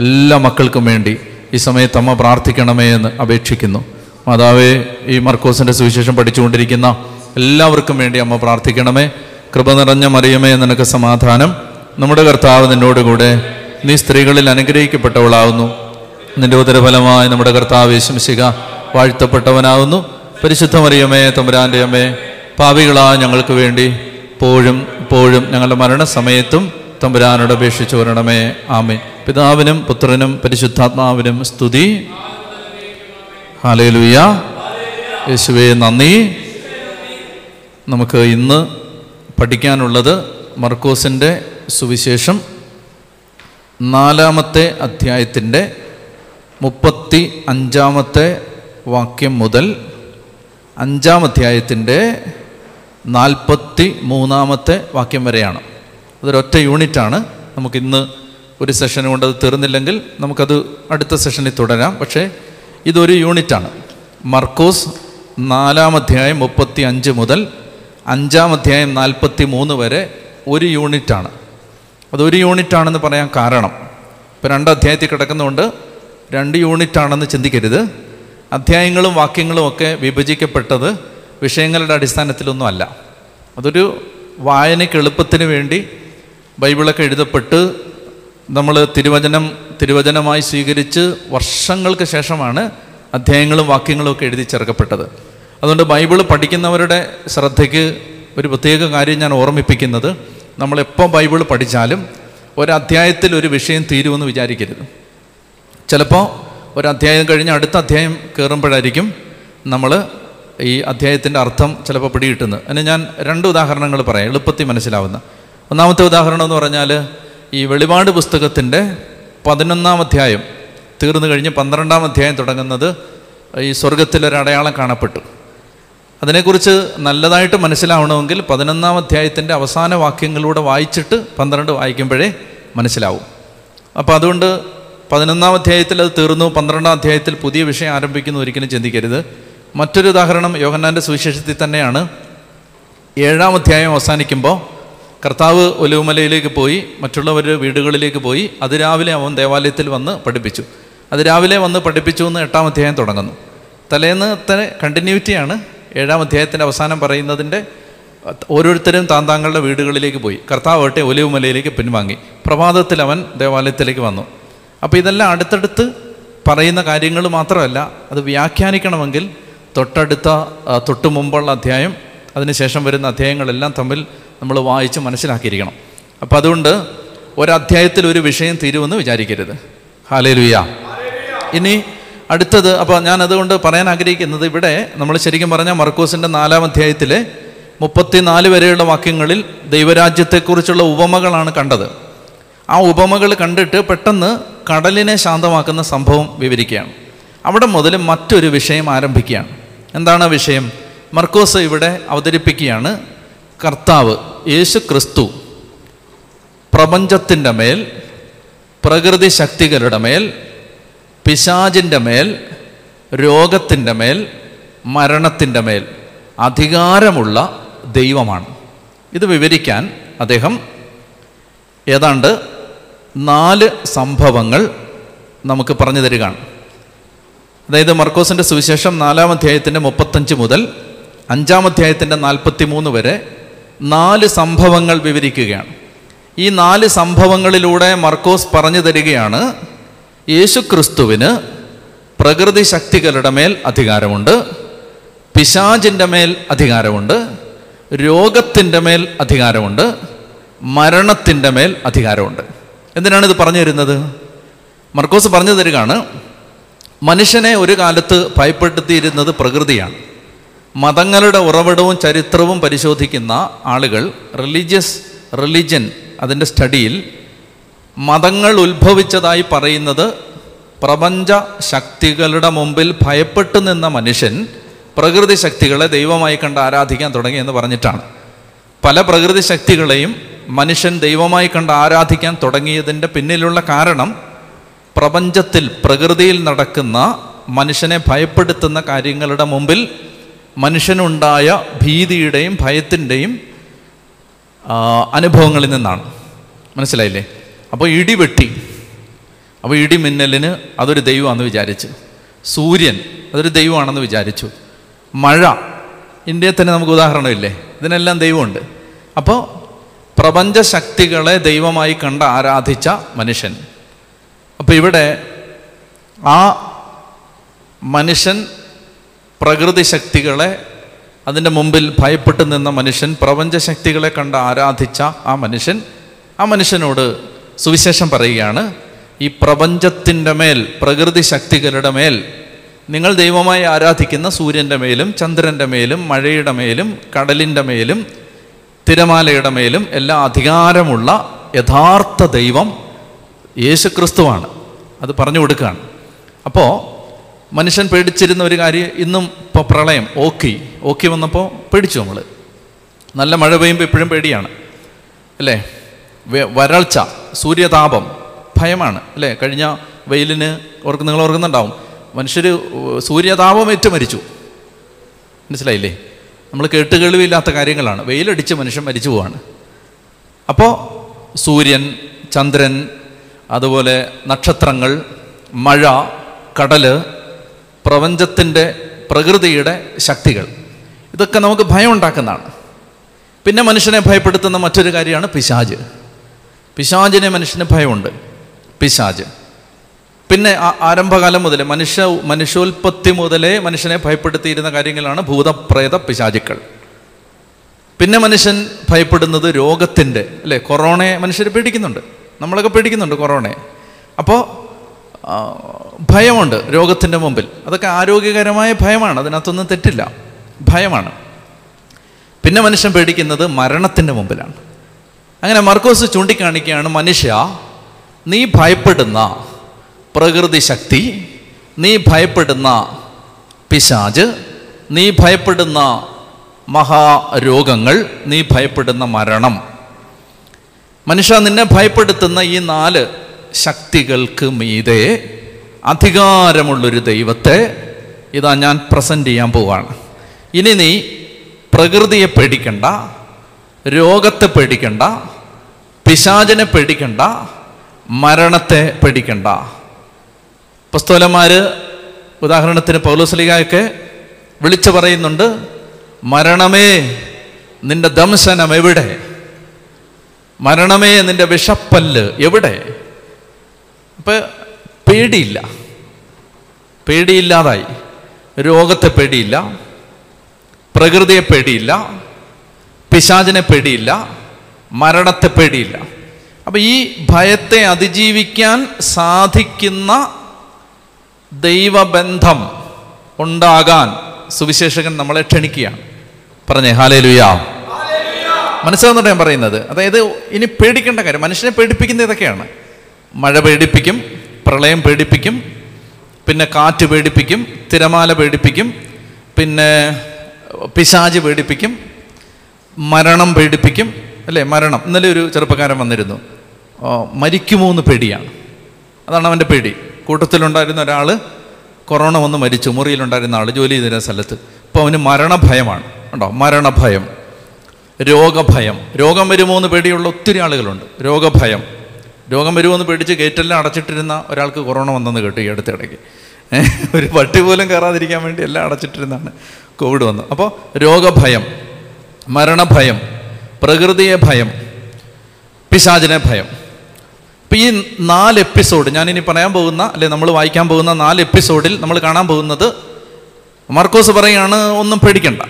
എല്ലാ മക്കൾക്കും വേണ്ടി ഈ സമയത്ത് അമ്മ പ്രാർത്ഥിക്കണമേ എന്ന് അപേക്ഷിക്കുന്നു. മാതാവേ ഈ മർക്കോസിന്റെ സുവിശേഷം പഠിച്ചുകൊണ്ടിരിക്കുന്ന എല്ലാവർക്കും വേണ്ടി അമ്മ പ്രാർത്ഥിക്കണമേ. കൃപ നിറഞ്ഞ മറിയമേ നിനക്ക് സമാധാനം. നമ്മുടെ കർത്താവ് നിന്നോടുകൂടെ നീ സ്ത്രീകളിൽ അനുഗ്രഹിക്കപ്പെട്ടവളാവുന്നു. നിന്റെ ഉദരഫലമായി നമ്മുടെ കർത്താവ് യേശുമിശിക വാഴ്ത്തപ്പെട്ടവനാവുന്നു. പരിശുദ്ധ മറിയമേ തമ്പുരാന്റെ അമ്മേ പാവികളാ ഞങ്ങൾക്ക് വേണ്ടി പോഴും പോഴും ഞങ്ങളുടെ മരണസമയത്തും തമ്പുരാനോട് അപേക്ഷിച്ചു വരണമേ. ആമേ പിതാവിനും പുത്രനും പരിശുദ്ധാത്മാവിനും സ്തുതി. ഹാലയിലൂയ യേശുവേ നന്ദി. നമുക്ക് ഇന്ന് പഠിക്കാനുള്ളത് മർക്കോസിന്റെ സുവിശേഷം നാലാമത്തെ അധ്യായത്തിന്റെ മുപ്പത്തി അഞ്ചാമത്തെ വാക്യം മുതൽ അഞ്ചാം അധ്യായത്തിന്റെ നാൽപ്പത്തി മൂന്നാമത്തെ വാക്യം വരെയാണ്. അതൊരൊറ്റ യൂണിറ്റാണ് നമുക്കിന്ന് ഒരു സെഷൻ കൊണ്ട് അത് തീർന്നില്ലെങ്കിൽ നമുക്കത് അടുത്ത സെഷനിൽ തുടരാം. പക്ഷേ ഇതൊരു യൂണിറ്റാണ് മർക്കോസ് നാലാം അധ്യായം മുപ്പത്തി അഞ്ച് മുതൽ അഞ്ചാം അധ്യായം നാൽപ്പത്തി മൂന്ന് വരെ ഒരു യൂണിറ്റാണ് അതൊരു യൂണിറ്റാണെന്ന് പറയാൻ കാരണം ഇപ്പോൾ രണ്ട് അധ്യായത്തിൽ കിടക്കുന്നതുകൊണ്ട് രണ്ട് യൂണിറ്റാണെന്ന് ചിന്തിക്കരുത്. അധ്യായങ്ങളും വാക്യങ്ങളും ഒക്കെ വിഭജിക്കപ്പെട്ടത് വിഷയങ്ങളുടെ അടിസ്ഥാനത്തിലൊന്നും അല്ല. അതൊരു വായനയ്ക്ക് എളുപ്പത്തിന് വേണ്ടി ബൈബിളൊക്കെ എഴുതപ്പെട്ട് നമ്മൾ തിരുവചനം തിരുവചനമായി സ്വീകരിച്ച് വർഷങ്ങൾക്ക് ശേഷമാണ് അധ്യായങ്ങളും വാക്യങ്ങളും ഒക്കെ എഴുതി ചേർക്കപ്പെട്ടത്. അതുകൊണ്ട് ബൈബിൾ പഠിക്കുന്നവരുടെ ശ്രദ്ധയ്ക്ക് ഒരു പ്രത്യേക കാര്യം ഞാൻ ഓർമ്മിപ്പിക്കുന്നത്. നമ്മളെപ്പോൾ ബൈബിൾ പഠിച്ചാലും ഒരധ്യായത്തിൽ ഒരു വിഷയം തീരുമെന്ന് വിചാരിക്കരുത്. ചിലപ്പോൾ ഒരു കഴിഞ്ഞ് അടുത്ത അധ്യായം കയറുമ്പോഴായിരിക്കും നമ്മൾ ഈ അധ്യായത്തിന്റെ അർത്ഥം ചിലപ്പോൾ പിടികിട്ടുന്നത്. അതിന് ഞാൻ രണ്ട് ഉദാഹരണങ്ങൾ പറയാം എളുപ്പത്തിൽ മനസ്സിലാവുന്ന. ഒന്നാമത്തെ ഉദാഹരണം എന്ന് പറഞ്ഞാൽ ഈ വെളിപാട് പുസ്തകത്തിന്റെ പതിനൊന്നാം അധ്യായം തീർന്നു കഴിഞ്ഞ് പന്ത്രണ്ടാം അധ്യായം തുടങ്ങുന്നത് ഈ സ്വർഗത്തിലൊരടയാളം കാണപ്പെട്ടു. അതിനെക്കുറിച്ച് നല്ലതായിട്ട് മനസ്സിലാവണമെങ്കിൽ പതിനൊന്നാം അധ്യായത്തിന്റെ അവസാന വാക്യങ്ങളിലൂടെ വായിച്ചിട്ട് പന്ത്രണ്ട് വായിക്കുമ്പോഴേ മനസ്സിലാവും. അപ്പോൾ അതുകൊണ്ട് പതിനൊന്നാം അധ്യായത്തിൽ അത് തീർന്നു പന്ത്രണ്ടാം അധ്യായത്തിൽ പുതിയ വിഷയം ആരംഭിക്കുന്നു ഒരിക്കലും ചിന്തിക്കരുത്. മറ്റൊരു ഉദാഹരണം യോഹന്നാന്റെ സുവിശേഷത്തിൽ തന്നെയാണ്. ഏഴാം അധ്യായം അവസാനിക്കുമ്പോൾ കർത്താവ് ഒലിവുമലയിലേക്ക് പോയി മറ്റുള്ളവരുടെ വീടുകളിലേക്ക് പോയി അതിരാവിലെ അവൻ ദേവാലയത്തിൽ വന്ന് പഠിപ്പിച്ചു. അതിരാവിലെ വന്ന് പഠിപ്പിച്ചു എന്ന് എട്ടാം അധ്യായം തുടങ്ങുന്നു. തലേന്നത്തെ കണ്ടിന്യൂറ്റിയാണ് ഏഴാം അധ്യായത്തിന്റെ അവസാനം പറയുന്നതിന്റെ ഓരോരുത്തരും താൻ താങ്കളുടെ വീടുകളിലേക്ക് പോയി. കർത്താവ് ആവട്ടെ ഒലിവുമലയിലേക്ക് പിൻവാങ്ങി. പ്രഭാതത്തിൽ അവൻ ദേവാലയത്തിലേക്ക് വന്നു. അപ്പോൾ ഇതെല്ലാം അടുത്തടുത്ത് പറയുന്ന കാര്യങ്ങൾ മാത്രമല്ല അത് വ്യാഖ്യാനിക്കണമെങ്കിൽ തൊട്ടടുത്ത തൊട്ടു തൊട്ട് മുമ്പുള്ള അധ്യായം അതിനുശേഷം വരുന്ന അധ്യായങ്ങളെല്ലാം തമ്മിൽ നമ്മൾ വായിച്ച് മനസ്സിലാക്കിയിരിക്കണം. അപ്പം അതുകൊണ്ട് ഒരധ്യായത്തിൽ ഒരു വിഷയം തീരുമെന്ന് വിചാരിക്കരുത്. ഹാലേലുയ. ഇനി അടുത്തത് അപ്പോൾ ഞാൻ അതുകൊണ്ട് പറയാൻ ആഗ്രഹിക്കുന്നത് ഇവിടെ നമ്മൾ ശരിക്കും പറഞ്ഞാൽ മർക്കോസിന്റെ നാലാം അധ്യായത്തിലെ മുപ്പത്തിനാല് വരെയുള്ള വാക്യങ്ങളിൽ ദൈവരാജ്യത്തെക്കുറിച്ചുള്ള ഉപമകളാണ് കണ്ടത്. ആ ഉപമകൾ കണ്ടിട്ട് പെട്ടെന്ന് കടലിനെ ശാന്തമാക്കുന്ന സംഭവം വിവരിക്കുകയാണ്. അവിടെ മുതൽ മറ്റൊരു വിഷയം ആരംഭിക്കുകയാണ്. എന്താണ് വിഷയം? മർക്കോസ് ഇവിടെ അവതരിപ്പിക്കുകയാണ്. കർത്താവ് യേശു ക്രിസ്തു പ്രപഞ്ചത്തിന്റെ മേൽ പ്രകൃതി ശക്തികളുടെ മേൽ പിശാചിന്റെ മേൽ രോഗത്തിന്റെ മേൽ മരണത്തിന്റെ മേൽ അധികാരമുള്ള ദൈവമാണ്. ഇത് വിവരിക്കാൻ അദ്ദേഹം ഏതാണ്ട് നാല് സംഭവങ്ങൾ നമുക്ക് പറഞ്ഞു തരികയാണ്. അതായത് മർക്കോസിന്റെ സുവിശേഷം നാലാം അധ്യായത്തിന്റെ മുപ്പത്തഞ്ച് മുതൽ അഞ്ചാം അധ്യായത്തിന്റെ നാൽപ്പത്തി മൂന്ന് വരെ നാല് സംഭവങ്ങൾ വിവരിക്കുകയാണ്. ഈ നാല് സംഭവങ്ങളിലൂടെ മർക്കോസ് പറഞ്ഞു തരികയാണ് യേശു ക്രിസ്തുവിന് പ്രകൃതി ശക്തികളുടെ മേൽ അധികാരമുണ്ട് പിശാചിന്റെ മേൽ അധികാരമുണ്ട് രോഗത്തിന്റെ മേൽ അധികാരമുണ്ട് മരണത്തിന്റെ മേൽ അധികാരമുണ്ട്. എന്തിനാണ് ഇത് പറഞ്ഞു തരുന്നത്? മർക്കോസ് പറഞ്ഞു തരികയാണ് മനുഷ്യനെ ഒരു കാലത്ത് ഭയപ്പെടുത്തിയിരുന്നത് പ്രകൃതിയാണ്. മതങ്ങളുടെ ഉറവിടവും ചരിത്രവും പരിശോധിക്കുന്ന ആളുകൾ റിലീജിയസ് റിലിജൻ അതിന്റെ സ്റ്റഡിയിൽ മതങ്ങൾ ഉത്ഭവിച്ചതായി പറയുന്നത് പ്രപഞ്ച ശക്തികളുടെ മുമ്പിൽ ഭയപ്പെട്ടു നിന്ന മനുഷ്യൻ പ്രകൃതി ശക്തികളെ ദൈവമായി കണ്ട് ആരാധിക്കാൻ തുടങ്ങി എന്ന് പറഞ്ഞിട്ടാണ്. പല പ്രകൃതി ശക്തികളെയും മനുഷ്യൻ ദൈവമായി കണ്ട് ആരാധിക്കാൻ തുടങ്ങിയതിന്റെ പിന്നിലുള്ള കാരണം പ്രപഞ്ചത്തിൽ പ്രകൃതിയിൽ നടക്കുന്ന മനുഷ്യനെ ഭയപ്പെടുത്തുന്ന കാര്യങ്ങളുടെ മുമ്പിൽ മനുഷ്യനുണ്ടായ ഭീതിയുടെയും ഭയത്തിന്റെയും അനുഭവങ്ങളിൽ നിന്നാണ്. മനസ്സിലായില്ലേ? അപ്പോൾ ഇടി വെട്ടി. അപ്പോൾ ഇടി മിന്നലിന് അതൊരു ദൈവമാണെന്ന് വിചാരിച്ചു. സൂര്യൻ അതൊരു ദൈവമാണെന്ന് വിചാരിച്ചു. മഴ. ഇന്ത്യയിൽ തന്നെ നമുക്ക് ഉദാഹരണമില്ലേ? ഇതിനെല്ലാം ദൈവമുണ്ട്. അപ്പോൾ പ്രപഞ്ചശക്തികളെ ദൈവമായി കണ്ട് ആരാധിച്ച മനുഷ്യൻ. അപ്പോൾ ഇവിടെ ആ മനുഷ്യൻ പ്രകൃതി ശക്തികളെ അതിന്റെ മുമ്പിൽ ഭയപ്പെട്ട് നിന്ന മനുഷ്യൻ പ്രപഞ്ച ശക്തികളെ കണ്ട് ആരാധിച്ച ആ മനുഷ്യൻ ആ മനുഷ്യനോട് സുവിശേഷം പറയുകയാണ് ഈ പ്രപഞ്ചത്തിന്റെ മേൽ പ്രകൃതി ശക്തികളുടെ മേൽ നിങ്ങൾ ദൈവമായി ആരാധിക്കുന്ന സൂര്യന്റെ മേലും ചന്ദ്രന്റെ മേലും മഴയുടെ മേലും കടലിന്റെ മേലും തിരമാലയുടെ മേലും എല്ലാ അധികാരമുള്ള യഥാർത്ഥ ദൈവം യേശുക്രിസ്തുവാണ്. അത് പറഞ്ഞു കൊടുക്കുകയാണ്. അപ്പോൾ മനുഷ്യൻ പേടിച്ചിരുന്ന ഒരു കാര്യം ഇന്നും ഇപ്പോൾ പ്രളയം ഓക്കി ഓക്കി വന്നപ്പോൾ പേടിച്ചു നമ്മൾ നല്ല മഴ പെയ്യുമ്പോൾ എപ്പോഴും പേടിയാണ്. അല്ലേ? വരൾച്ച സൂര്യതാപം ഭയമാണ്. അല്ലേ? കഴിഞ്ഞ വെയിലിന് ഓർക്ക് നിങ്ങൾ ഓർക്കുന്നുണ്ടാവും. മനുഷ്യർ സൂര്യതാപം ഏറ്റു മരിച്ചു മനസ്സിലായില്ലേ? നമ്മൾ കേട്ടുകേൾവിയില്ലാത്ത കാര്യങ്ങളാണ്. വെയിലടിച്ച് മനുഷ്യൻ മരിച്ചു പോവാണ്. അപ്പോൾ സൂര്യൻ ചന്ദ്രൻ അതുപോലെ നക്ഷത്രങ്ങൾ മഴ കടൽ പ്രപഞ്ചത്തിന്റെ പ്രകൃതിയുടെ ശക്തികൾ. ഇതൊക്കെ നമുക്ക് ഭയം ഉണ്ടാക്കുന്നതാണ്. പിന്നെ മനുഷ്യനെ ഭയപ്പെടുത്തുന്ന മറ്റൊരു കാര്യമാണ് പിശാജ് പിശാജിനെ മനുഷ്യന് ഭയമുണ്ട്. പിശാജ് പിന്നെ ആരംഭകാലം മുതലേ മനുഷ്യ മനുഷ്യോൽപത്തി മുതലേ മനുഷ്യനെ ഭയപ്പെടുത്തിയിരുന്ന കാര്യങ്ങളാണ് ഭൂതപ്രേത പിശാചുക്കൾ. പിന്നെ മനുഷ്യൻ ഭയപ്പെടുന്നത് രോഗത്തിന്റെ അല്ലേ? കൊറോണയെ മനുഷ്യർ പേടിക്കുന്നുണ്ട്. നമ്മളൊക്കെ പേടിക്കുന്നുണ്ട് കൊറോണയെ. അപ്പോൾ ഭയമുണ്ട് രോഗത്തിന്റെ മുമ്പിൽ. അതൊക്കെ ആരോഗ്യകരമായ ഭയമാണ്. അതിനകത്തൊന്നും തെറ്റില്ല. ഭയമാണ്. പിന്നെ മനുഷ്യൻ പേടിക്കുന്നത് മരണത്തിന്റെ മുമ്പിലാണ്. അങ്ങനെ മർക്കോസ് ചൂണ്ടിക്കാണിക്കുകയാണ് മനുഷ്യ നീ ഭയപ്പെടുന്ന പ്രകൃതി ശക്തി നീ ഭയപ്പെടുന്ന പിശാജ് നീ ഭയപ്പെടുന്ന മഹാരോഗങ്ങൾ നീ ഭയപ്പെടുന്ന മരണം. മനുഷ്യ നിന്നെ ഭയപ്പെടുത്തുന്ന ഈ നാല് ശക്തികൾക്ക് മീതെ അധികാരമുള്ളൊരു ദൈവത്തെ ഇതാ ഞാൻ പ്രസന്റ് ചെയ്യാൻ പോവാണ്. ഇനി നീ പ്രകൃതിയെ പേടിക്കണ്ട രോഗത്തെ പേടിക്കണ്ട പിശാചനെ പേടിക്കണ്ട മരണത്തെ പേടിക്കണ്ട. പുസ്തകന്മാർ ഉദാഹരണത്തിന് പൗലോസ്ലികായൊക്കെ വിളിച്ചു പറയുന്നുണ്ട് മരണമേ നിന്റെ ദംശനം എവിടെ മരണമേ നിന്റെ വിഷപ്പല്ല് എവിടെ? അപ്പൊ പേടിയില്ല. പേടിയില്ലാതായി. രോഗത്തെ പേടിയില്ല. പ്രകൃതിയെ പേടിയില്ല. പിശാചിനെ പേടിയില്ല. മരണത്തെ പേടിയില്ല. അപ്പൊ ഈ ഭയത്തെ അതിജീവിക്കാൻ സാധിക്കുന്ന ദൈവബന്ധം ഉണ്ടാകാൻ സുവിശേഷകൻ നമ്മളെ ക്ഷണിക്കുകയാണ്. പറഞ്ഞേ ഹാലേ ലുയാ മനസ്സിലാവുന്നുണ്ട് ഞാൻ പറയുന്നത്? അതായത് ഇനി പേടിക്കേണ്ട കാര്യം മനുഷ്യനെ പേടിപ്പിക്കുന്ന ഇതൊക്കെയാണ്. മഴ പേടിപ്പിക്കും പ്രളയം പേടിപ്പിക്കും പിന്നെ കാറ്റ് പേടിപ്പിക്കും തിരമാല പേടിപ്പിക്കും പിന്നെ പിശാജ് പേടിപ്പിക്കും മരണം പേടിപ്പിക്കും അല്ലേ? മരണം. ഇന്നലെ ഒരു ചെറുപ്പക്കാരൻ വന്നിരുന്നു. മരിക്കുമോ എന്ന് പേടിയാണ്. അതാണ് അവന്റെ പേടി. കൂട്ടത്തിലുണ്ടായിരുന്ന ഒരാൾ കൊറോണ വന്ന് മരിച്ചു. മുറിയിലുണ്ടായിരുന്ന ആൾ ജോലി ചെയ്തിരുന്ന സ്ഥലത്ത്. ഇപ്പോൾ അവന് മരണഭയമാണ്. ഉണ്ടോ മരണഭയം. രോഗഭയം. രോഗം വരുമോ എന്ന് പേടിയുള്ള ഒത്തിരി ആളുകളുണ്ട്. രോഗഭയം. രോഗം വരുമെന്ന് പേടിച്ച് ഗേറ്റെല്ലാം അടച്ചിട്ടിരുന്ന ഒരാൾക്ക് കൊറോണ വന്നെന്ന് കേട്ടു ഈ അടുത്തിടയ്ക്ക്. ഒരു പട്ടി പോലും കയറാതിരിക്കാൻ വേണ്ടി എല്ലാം അടച്ചിട്ടിരുന്നാണ് കോവിഡ് വന്നു അപ്പോൾ രോഗഭയം മരണഭയം പ്രകൃതിയെ ഭയം പിശാചിനെ ഭയം. ഇപ്പം ഈ നാല് എപ്പിസോഡ് ഞാനിനി പറയാൻ പോകുന്ന അല്ലെ നമ്മൾ വായിക്കാൻ പോകുന്ന നാല് എപ്പിസോഡിൽ നമ്മൾ കാണാൻ പോകുന്നത് മർക്കോസ് പറയാണ് ഒന്നും പേടിക്കണ്ട.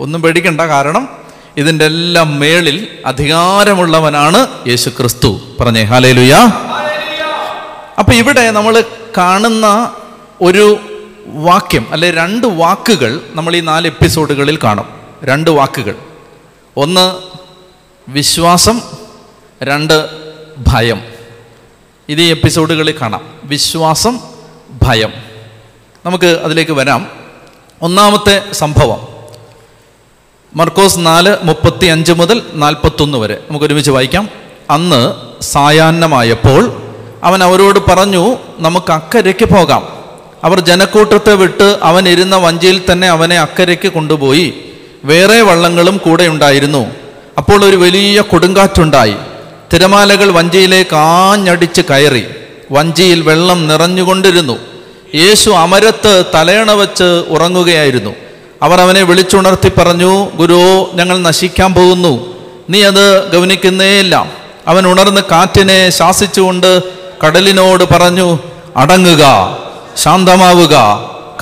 ഒന്നും പേടിക്കണ്ട. കാരണം ഇതിന്റെ എല്ലാം മേളിൽ അധികാരമുള്ളവനാണ് യേശു ക്രിസ്തു പറഞ്ഞേ ഹാലേലുയാ അപ്പൊ ഇവിടെ നമ്മൾ കാണുന്ന ഒരു വാക്യം അല്ലെ രണ്ട് വാക്കുകൾ നമ്മൾ ഈ നാല് എപ്പിസോഡുകളിൽ കാണും. രണ്ട് വാക്കുകൾ. ഒന്ന് വിശ്വാസം. രണ്ട് ഭയം. ഇത് ഈ എപ്പിസോഡുകളിൽ കാണാം. വിശ്വാസം ഭയം. നമുക്ക് അതിലേക്ക് വരാം. ഒന്നാമത്തെ സംഭവം. മർക്കോസ് നാല് മുപ്പത്തി അഞ്ച് മുതൽ നാൽപ്പത്തൊന്ന് വരെ. നമുക്ക് ഒരുമിച്ച് വായിക്കാം. അന്ന് സായാഹ്നമായപ്പോൾ അവൻ അവരോട് പറഞ്ഞു നമുക്ക് അക്കരയ്ക്ക് പോകാം. അവർ ജനക്കൂട്ടത്തെ വിട്ട് അവൻ ഇരുന്ന വഞ്ചിയിൽ തന്നെ അവനെ അക്കരയ്ക്ക് കൊണ്ടുപോയി. വേറെ വള്ളങ്ങളും കൂടെ ഉണ്ടായിരുന്നു. അപ്പോൾ ഒരു വലിയ കൊടുങ്കാറ്റുണ്ടായി. തിരമാലകൾ വഞ്ചിയിലേക്ക് ആഞ്ഞടിച്ച് കയറി. വഞ്ചിയിൽ വെള്ളം നിറഞ്ഞുകൊണ്ടിരുന്നു. യേശു അമരത്ത് തലയണ വെച്ച് ഉറങ്ങുകയായിരുന്നു. അവർ അവനെ വിളിച്ചുണർത്തി പറഞ്ഞു ഗുരു ഞങ്ങൾ നശിക്കാൻ പോകുന്നു. നീ അത് ഗവനിക്കുന്നേയില്ല അവൻ ഉണർന്ന് കാറ്റിനെ ശാസിച്ചുകൊണ്ട് കടലിനോട് പറഞ്ഞു അടങ്ങുക ശാന്തമാവുക.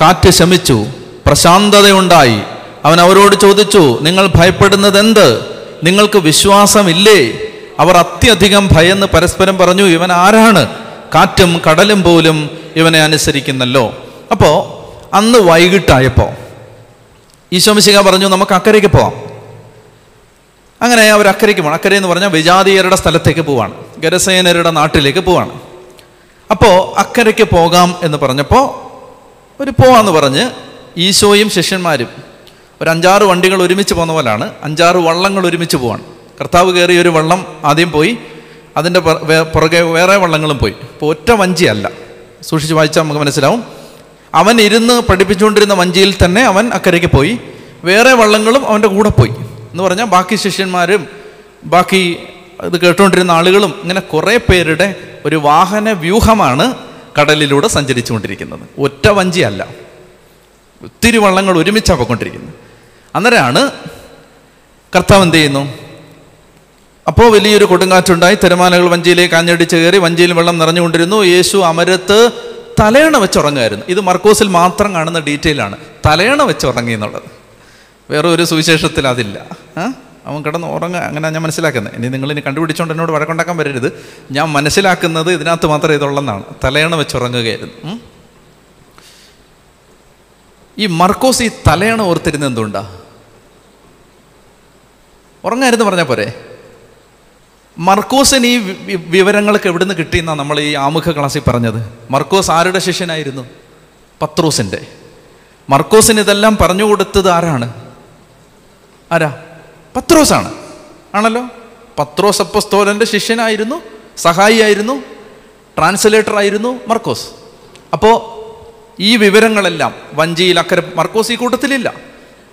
കാറ്റ് ശമിച്ചു പ്രശാന്തതയുണ്ടായി. അവൻ അവരോട് ചോദിച്ചു നിങ്ങൾ ഭയപ്പെടുന്നത് എന്ത് നിങ്ങൾക്ക് വിശ്വാസമില്ലേ? അവർ അത്യധികം ഭയന്ന് പരസ്പരം പറഞ്ഞു ഇവൻ ആരാണ്? കാറ്റും കടലും പോലും ഇവനെ അനുസരിക്കുന്നല്ലോ. അപ്പോൾ അന്ന് വൈകിട്ടായപ്പോൾ ഈശോമിശിക പറഞ്ഞു നമുക്ക് അക്കരയ്ക്ക് പോവാം. അങ്ങനെ അവർ അക്കരയ്ക്ക് പോകണം. അക്കരെ എന്ന് പറഞ്ഞാൽ വിജാതീയരുടെ സ്ഥലത്തേക്ക് പോവാണ്. ഗരസേനരുടെ നാട്ടിലേക്ക് പോവാണ്. അപ്പോൾ അക്കരയ്ക്ക് പോകാം എന്ന് പറഞ്ഞപ്പോൾ ഒരു പോവാന്ന് പറഞ്ഞ് ഈശോയും ശിഷ്യന്മാരും ഒരു അഞ്ചാറ് വണ്ടികൾ ഒരുമിച്ച് പോകുന്ന പോലെയാണ് അഞ്ചാറ് വള്ളങ്ങൾ ഒരുമിച്ച് പോവാണ്. കർത്താവ് കയറിയ ഒരു വള്ളം ആദ്യം പോയി. അതിന്റെ പുറകെ വേറെ വള്ളങ്ങളും പോയി. ഇപ്പോൾ ഒറ്റ വഞ്ചിയല്ല. സൂക്ഷിച്ച് വായിച്ചാൽ നമുക്ക് മനസ്സിലാവും. അവൻ ഇരുന്ന് പഠിപ്പിച്ചുകൊണ്ടിരുന്ന വഞ്ചിയിൽ തന്നെ അവൻ അക്കരയ്ക്ക് പോയി. വേറെ വള്ളങ്ങളും അവന്റെ കൂടെ പോയി. എന്ന് പറഞ്ഞാൽ ബാക്കി ശിഷ്യന്മാരും ബാക്കി ഇത് കേട്ടുകൊണ്ടിരുന്ന ആളുകളും ഇങ്ങനെ കുറേ പേരുടെ ഒരു വാഹന വ്യൂഹമാണ് കടലിലൂടെ സഞ്ചരിച്ചുകൊണ്ടിരിക്കുന്നത്. ഒറ്റ വഞ്ചിയല്ല. ഒത്തിരി വള്ളങ്ങൾ ഒരുമിച്ചാണ് പോയിക്കൊണ്ടിരിക്കുന്നത്. അന്നേരമാണ് കർത്താവ് എന്ത് ചെയ്യുന്നു? അപ്പോൾ വലിയൊരു കൊടുങ്കാറ്റുണ്ടായി. തിരമാലകൾ വഞ്ചിയിലേക്ക് ആഞ്ഞടിച്ച് കയറി വഞ്ചിയിൽ വെള്ളം നിറഞ്ഞുകൊണ്ടിരുന്നു. യേശു അമരത്ത് തലയണ വെച്ചുറങ്ങുമായിരുന്നു ഇത് മർക്കോസിൽ മാത്രം കാണുന്ന ഡീറ്റെയിൽ ആണ് തലയണ വെച്ചുറങ്ങി എന്നുള്ളത്. വേറെ ഒരു സുവിശേഷത്തിൽ അതില്ല. അവൻ കിടന്ന് ഉറങ്ങുക. അങ്ങനെ ഞാൻ മനസ്സിലാക്കുന്നത്. ഇനി നിങ്ങൾ ഇനി കണ്ടുപിടിച്ചുകൊണ്ട് എന്നോട് വഴക്കുണ്ടാക്കാൻ വരരുത്. ഞാൻ മനസ്സിലാക്കുന്നത് ഇതിനകത്ത് മാത്രമേ ഇതുള്ളെന്നാണ്. തലയണ വെച്ചുറങ്ങുകയായിരുന്നു. ഈ മർക്കോസ് ഈ തലയണ ഓർത്തിരുന്ന എന്തുകൊണ്ടാ? ഉറങ്ങായിരുന്നു പറഞ്ഞാൽ പോരെ. മർക്കോസിന് ഈ വിവരങ്ങളൊക്കെ എവിടുന്ന് കിട്ടിയെന്നാണ് നമ്മൾ ഈ ആമുഖ ക്ലാസ്സിൽ പറഞ്ഞത്? മർക്കോസ് ആരുടെ ശിഷ്യനായിരുന്നു? പത്രോസിന്റെ മർക്കോസിന് ഇതെല്ലാം പറഞ്ഞു കൊടുത്തത് ആരാണ്? ആരാ? പത്രോസാണ്. ആണല്ലോ? പത്രോസ് അപ്പസ്തോലന്റെ ശിഷ്യനായിരുന്നു സഹായിയായിരുന്നു ട്രാൻസ്ലേറ്റർ ആയിരുന്നു മർക്കോസ്. അപ്പോൾ ഈ വിവരങ്ങളെല്ലാം വഞ്ചിയിൽ അക്കര മർക്കോസ് ഈ കൂട്ടത്തിലില്ല.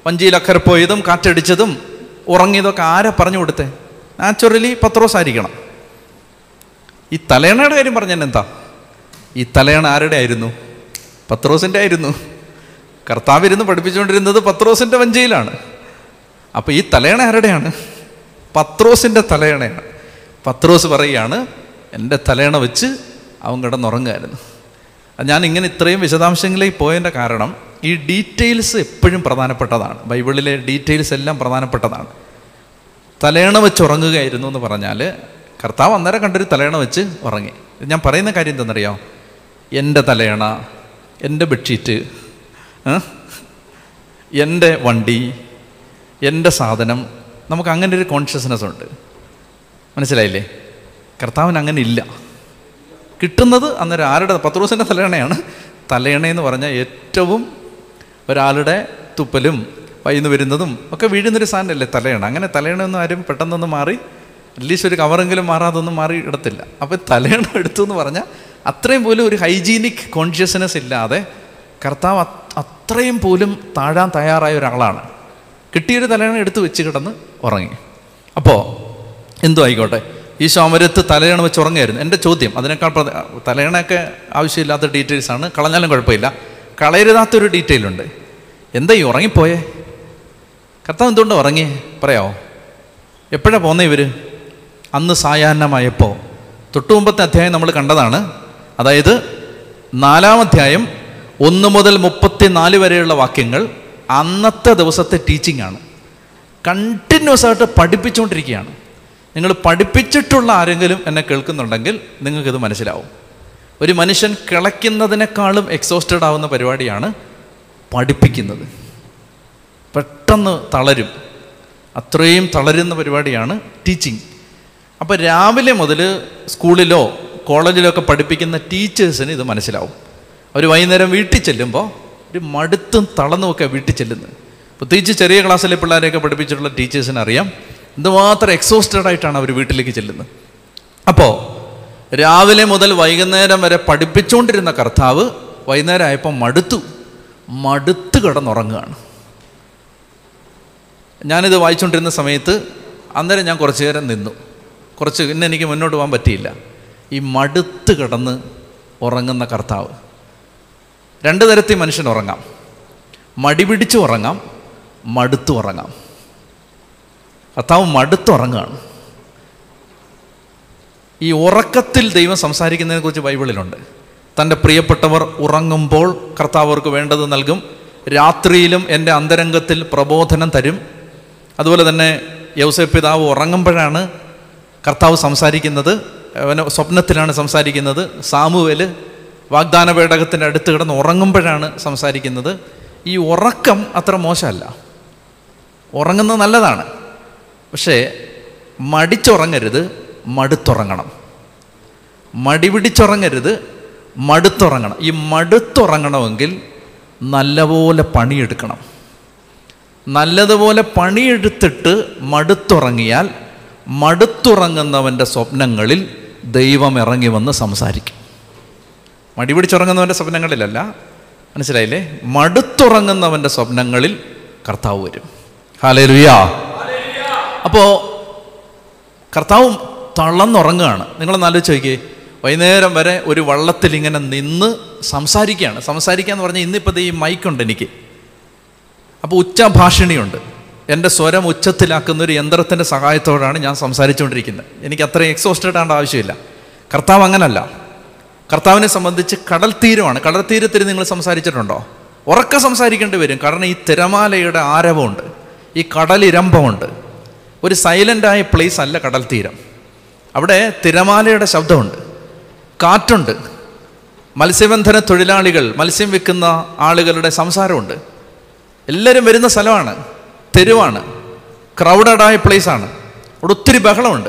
വഞ്ചിയിൽ അക്കര പോയതും കാറ്റടിച്ചതും ഉറങ്ങിയതൊക്കെ ആരാ പറഞ്ഞു കൊടുത്തേ? നാച്ചുറലി പത്രോസ് ആയിരിക്കണം. ഈ തലയണയുടെ കാര്യം പറഞ്ഞാൽ എന്താ? ഈ തലയണ ആരുടെ ആയിരുന്നു? പത്രോസിന്റെ ആയിരുന്നു. കർത്താവ് ഇരുന്ന് പഠിപ്പിച്ചുകൊണ്ടിരുന്നത് പത്രോസിന്റെ വഞ്ചിയിലാണ്. അപ്പോൾ ഈ തലയണ ആരുടെയാണ്? പത്രോസിന്റെ തലയണയാണ്. പത്രോസ് പറയുകയാണ് എന്റെ തലയണ വെച്ച് അവൻ കിടന്നുറങ്ങുമായിരുന്നു ഞാൻ ഇങ്ങനെ ഇത്രയും വിശദാംശങ്ങളിലേക്ക് പോയതിന്റെ കാരണം ഈ ഡീറ്റെയിൽസ് എപ്പോഴും പ്രധാനപ്പെട്ടതാണ്. ബൈബിളിലെ ഡീറ്റെയിൽസ് എല്ലാം പ്രധാനപ്പെട്ടതാണ്. തലയണ വെച്ച് ഉറങ്ങുകയായിരുന്നു എന്ന് പറഞ്ഞാൽ കർത്താവ് അന്നേരം കണ്ടൊരു തലയണ വെച്ച് ഉറങ്ങി. ഞാൻ പറയുന്ന കാര്യം എന്താണെന്നറിയോ? എന്റെ തലയണ എന്റെ ബെഡ്ഷീറ്റ്? എന്റെ വണ്ടി എന്റെ സാധനം നമുക്ക് അങ്ങനെ ഒരു കോൺഷ്യസ്നെസ് ഉണ്ട്. മനസ്സിലായില്ലേ? കർത്താവിന് അങ്ങനെ ഇല്ല. കിട്ടുന്നത് അന്നേരം ആരുടെ? പത്രോസിന്റെ തലയണയാണ്. തലയണയെന്ന് പറഞ്ഞാൽ ഏറ്റവും ഒരാളുടെ തുപ്പലും വൈന്ന് വരുന്നതും ഒക്കെ വീഴുന്നൊരു സാധനമല്ലേ തലയണ? അങ്ങനെ തലയണയൊന്നും ആരും പെട്ടെന്നൊന്നും മാറി അറ്റ്ലീസ്റ്റ് ഒരു കവറെങ്കിലും മാറാതൊന്നും മാറി ഇടത്തില്ല. അപ്പോൾ തലയണ എടുത്തു എന്ന് പറഞ്ഞാൽ അത്രയും പോലും ഒരു ഹൈജീനിക് കോൺഷ്യസ്നെസ് ഇല്ലാതെ കർത്താവ് അത്- അത്രയും പോലും താഴാൻ തയ്യാറായ ഒരാളാണ്. കിട്ടിയൊരു തലയണ എടുത്ത് വെച്ച് കിടന്ന് ഉറങ്ങി. അപ്പോൾ എന്തോ ആയിക്കോട്ടെ? ഈ ശോമരത്ത് തലയണ വെച്ച് ഉറങ്ങായിരുന്നു. എന്റെ ചോദ്യം അതിനേക്കാൾ തലയണയൊക്കെ ആവശ്യമില്ലാത്ത ഡീറ്റെയിൽസ് ആണ്. കളഞ്ഞാലും കുഴപ്പമില്ല. കളയരുതാത്തൊരു ഡീറ്റെയിൽ ഉണ്ട്. എന്താ ഈ ഉറങ്ങിപ്പോയേ? കർത്താവ് എന്തുകൊണ്ട് ഉറങ്ങി? പറയാമോ എപ്പോഴാണ് പോന്നേ ഇവർ അന്ന് സായാഹ്നമായപ്പോൾ തൊട്ടു മുമ്പത്തെ അധ്യായം നമ്മൾ കണ്ടതാണ്. അതായത് നാലാം അധ്യായം ഒന്ന് മുതൽ മുപ്പത്തി നാല് വരെയുള്ള വാക്യങ്ങൾ അന്നത്തെ ദിവസത്തെ ടീച്ചിങ് ആണ്. കണ്ടിന്യൂസ് ആയിട്ട് പഠിപ്പിച്ചുകൊണ്ടിരിക്കുകയാണ്. നിങ്ങൾ പഠിപ്പിച്ചിട്ടുള്ള ആരെങ്കിലും എന്നെ കേൾക്കുന്നുണ്ടെങ്കിൽ നിങ്ങൾക്കിത് മനസ്സിലാവും. ഒരു മനുഷ്യൻ കിളയ്ക്കുന്നതിനേക്കാളും എക്സോസ്റ്റഡ് ആവുന്ന പരിപാടിയാണ് പഠിപ്പിക്കുന്നത്. പെട്ടെന്ന് തളരും. അത്രയും തളരുന്ന പരിപാടിയാണ് ടീച്ചിങ് അപ്പോൾ രാവിലെ മുതൽ സ്കൂളിലോ കോളേജിലോ ഒക്കെ പഠിപ്പിക്കുന്ന ടീച്ചേഴ്സിന് ഇത് മനസ്സിലാവും. അവർ വൈകുന്നേരം വീട്ടിൽ ചെല്ലുമ്പോൾ ഒരു മടുത്തും തളർന്നുമൊക്കെ വീട്ടിൽ ചെല്ലുന്നത് പ്രത്യേകിച്ച് ചെറിയ ക്ലാസ്സിലെ പിള്ളേരെയൊക്കെ പഠിപ്പിച്ചിട്ടുള്ള ടീച്ചേഴ്സിന് അറിയാം എന്തുമാത്രം എക്സോസ്റ്റഡ് ആയിട്ടാണ് അവർ വീട്ടിലേക്ക് ചെല്ലുന്നത്. അപ്പോൾ രാവിലെ മുതൽ വൈകുന്നേരം വരെ പഠിപ്പിച്ചുകൊണ്ടിരുന്ന കർത്താവ് വൈകുന്നേരം ആയപ്പോൾ മടുത്തു. മടുത്ത് കിടന്നുറങ്ങുകയാണ്. ഞാനിത് വായിച്ചുകൊണ്ടിരുന്ന സമയത്ത് അന്നേരം ഞാൻ കുറച്ച് നേരം നിന്നു. കുറച്ച് ഇന്ന് എനിക്ക് മുന്നോട്ട് പോകാൻ പറ്റിയില്ല. ഈ മടുത്ത് കിടന്ന് ഉറങ്ങുന്ന കർത്താവ്. രണ്ട് തരത്തിൽ മനുഷ്യൻ ഉറങ്ങാം. മടി പിടിച്ച് ഉറങ്ങാം മടുത്തു ഉറങ്ങാം. കർത്താവ് മടുത്തുറങ്ങുകയാണ് ഈ ഉറക്കത്തിൽ ദൈവം സംസാരിക്കുന്നതിനെ കുറിച്ച് ബൈബിളിലുണ്ട്. തന്റെ പ്രിയപ്പെട്ടവർ ഉറങ്ങുമ്പോൾ കർത്താവ് അവർക്ക് വേണ്ടത് നൽകും. രാത്രിയിലും എന്റെ അന്തരംഗത്തിൽ പ്രബോധനം തരും. അതുപോലെ തന്നെ യൗസേ പിതാവ് ഉറങ്ങുമ്പോഴാണ് കർത്താവ് സംസാരിക്കുന്നത്. അവന് സ്വപ്നത്തിലാണ് സംസാരിക്കുന്നത്. സാമുവേൽ വാഗ്ദാന പേടകത്തിന്റെ അടുത്ത് കിടന്ന് ഉറങ്ങുമ്പോഴാണ് സംസാരിക്കുന്നത്. ഈ ഉറക്കം അത്ര മോശമല്ല. ഉറങ്ങുന്നത് നല്ലതാണ്. പക്ഷേ മടിച്ചുറങ്ങരുത് മടുത്തുറങ്ങണം. മടി പിടിച്ചുറങ്ങരുത് മടുത്തുറങ്ങണം. ഈ മടുത്തുറങ്ങണമെങ്കിൽ നല്ലപോലെ പണിയെടുക്കണം. നല്ലതുപോലെ പണിയെടുത്തിട്ട് മടുത്തുറങ്ങിയാൽ മടുത്തുറങ്ങുന്നവന്റെ സ്വപ്നങ്ങളിൽ ദൈവം ഇറങ്ങി വന്ന് സംസാരിക്കും. മടി പിടിച്ചുറങ്ങുന്നവന്റെ സ്വപ്നങ്ങളിലല്ല. മനസ്സിലായില്ലേ? മടുത്തുറങ്ങുന്നവന്റെ സ്വപ്നങ്ങളിൽ കർത്താവ് വരും. ഹാലേലുയാ അപ്പോൾ കർത്താവ് തളർന്നുറങ്ങുകയാണ്. നിങ്ങളൊന്ന് ആലോചിച്ച് നോക്കിയേ. വൈകുന്നേരം വരെ ഒരു വള്ളത്തിൽ ഇങ്ങനെ നിന്ന് സംസാരിക്കുകയാണ്. സംസാരിക്കുക എന്ന് പറഞ്ഞാൽ ഇന്നിപ്പോൾ ഈ മൈക്കുണ്ട് എനിക്ക്. അപ്പോൾ ഉച്ചഭാഷിണിയുണ്ട് എന്റെ സ്വരം ഉച്ചത്തിലാക്കുന്ന ഒരു യന്ത്രത്തിന്റെ സഹായത്തോടാണ് ഞാൻ സംസാരിച്ചുകൊണ്ടിരിക്കുന്നത്. എനിക്ക് അത്രയും എക്സോസ്റ്റഡ് ആവേണ്ട ആവശ്യമില്ല. കർത്താവ് അങ്ങനല്ല. കർത്താവിനെ സംബന്ധിച്ച് കടൽ തീരമാണ്. കടൽ തീരത്തിൽ നിങ്ങൾ സംസാരിച്ചിട്ടുണ്ടോ? ഉറക്ക സംസാരിക്കേണ്ടി വരും. കാരണം ഈ തിരമാലയുടെ ആരവമുണ്ട്. ഈ കടലിരമ്പമുണ്ട് ഒരു സൈലന്റായ പ്ലേസ് അല്ല കടൽ തീരം. അവിടെ തിരമാലയുടെ ശബ്ദമുണ്ട്. കാറ്റുണ്ട്. മത്സ്യബന്ധന തൊഴിലാളികൾ മത്സ്യം വിൽക്കുന്ന ആളുകളുടെ സംസാരമുണ്ട്. എല്ലാവരും വരുന്ന സ്ഥലമാണ്. തെരുവാണ്. ക്രൗഡഡായ പ്ലേസാണ് അവിടെ ഒത്തിരി ബഹളമുണ്ട്.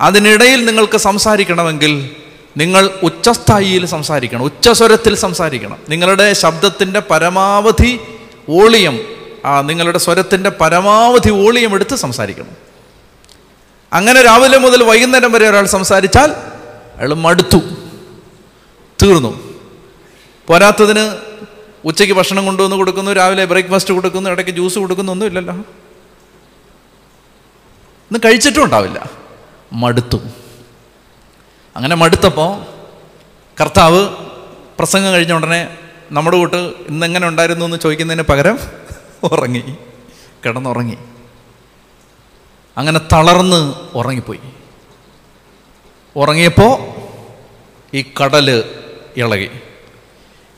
അതിനിടയിൽ നിങ്ങൾക്ക് സംസാരിക്കണമെങ്കിൽ നിങ്ങൾ ഉച്ചസ്ഥായിയിൽ സംസാരിക്കണം ഉച്ചസ്വരത്തിൽ സംസാരിക്കണം. നിങ്ങളുടെ ശബ്ദത്തിന്റെ പരമാവധി വോളിയം നിങ്ങളുടെ സ്വരത്തിന്റെ പരമാവധി വോളിയം എടുത്ത് സംസാരിക്കണം. അങ്ങനെ രാവിലെ മുതൽ വൈകുന്നേരം വരെ ഒരാൾ സംസാരിച്ചാൽ അയാൾ മടുത്തു തീർന്നു. പോരാത്തതിന് ഉച്ചയ്ക്ക് ഭക്ഷണം കൊണ്ടുവന്ന് കൊടുക്കുന്നു രാവിലെ ബ്രേക്ക്ഫാസ്റ്റ് കൊടുക്കുന്നു ഇടയ്ക്ക് ജ്യൂസ് കൊടുക്കുന്നു ഒന്നും ഇല്ലല്ലോ ഇന്ന് കഴിച്ചിട്ടും ഉണ്ടാവില്ല. മടുത്തു. അങ്ങനെ മടുത്തപ്പോൾ കർത്താവ് പ്രസംഗം കഴിഞ്ഞ ഉടനെ നമ്മുടെ കൂട്ട് ഇന്നെങ്ങനെ ഉണ്ടായിരുന്നു എന്ന് ചോദിക്കുന്നതിന് പകരം ഉറങ്ങി കിടന്നുറങ്ങി. അങ്ങനെ തളർന്ന് ഉറങ്ങിപ്പോയി. ഉറങ്ങിയപ്പോൾ ഈ കടൽ ഇളകി.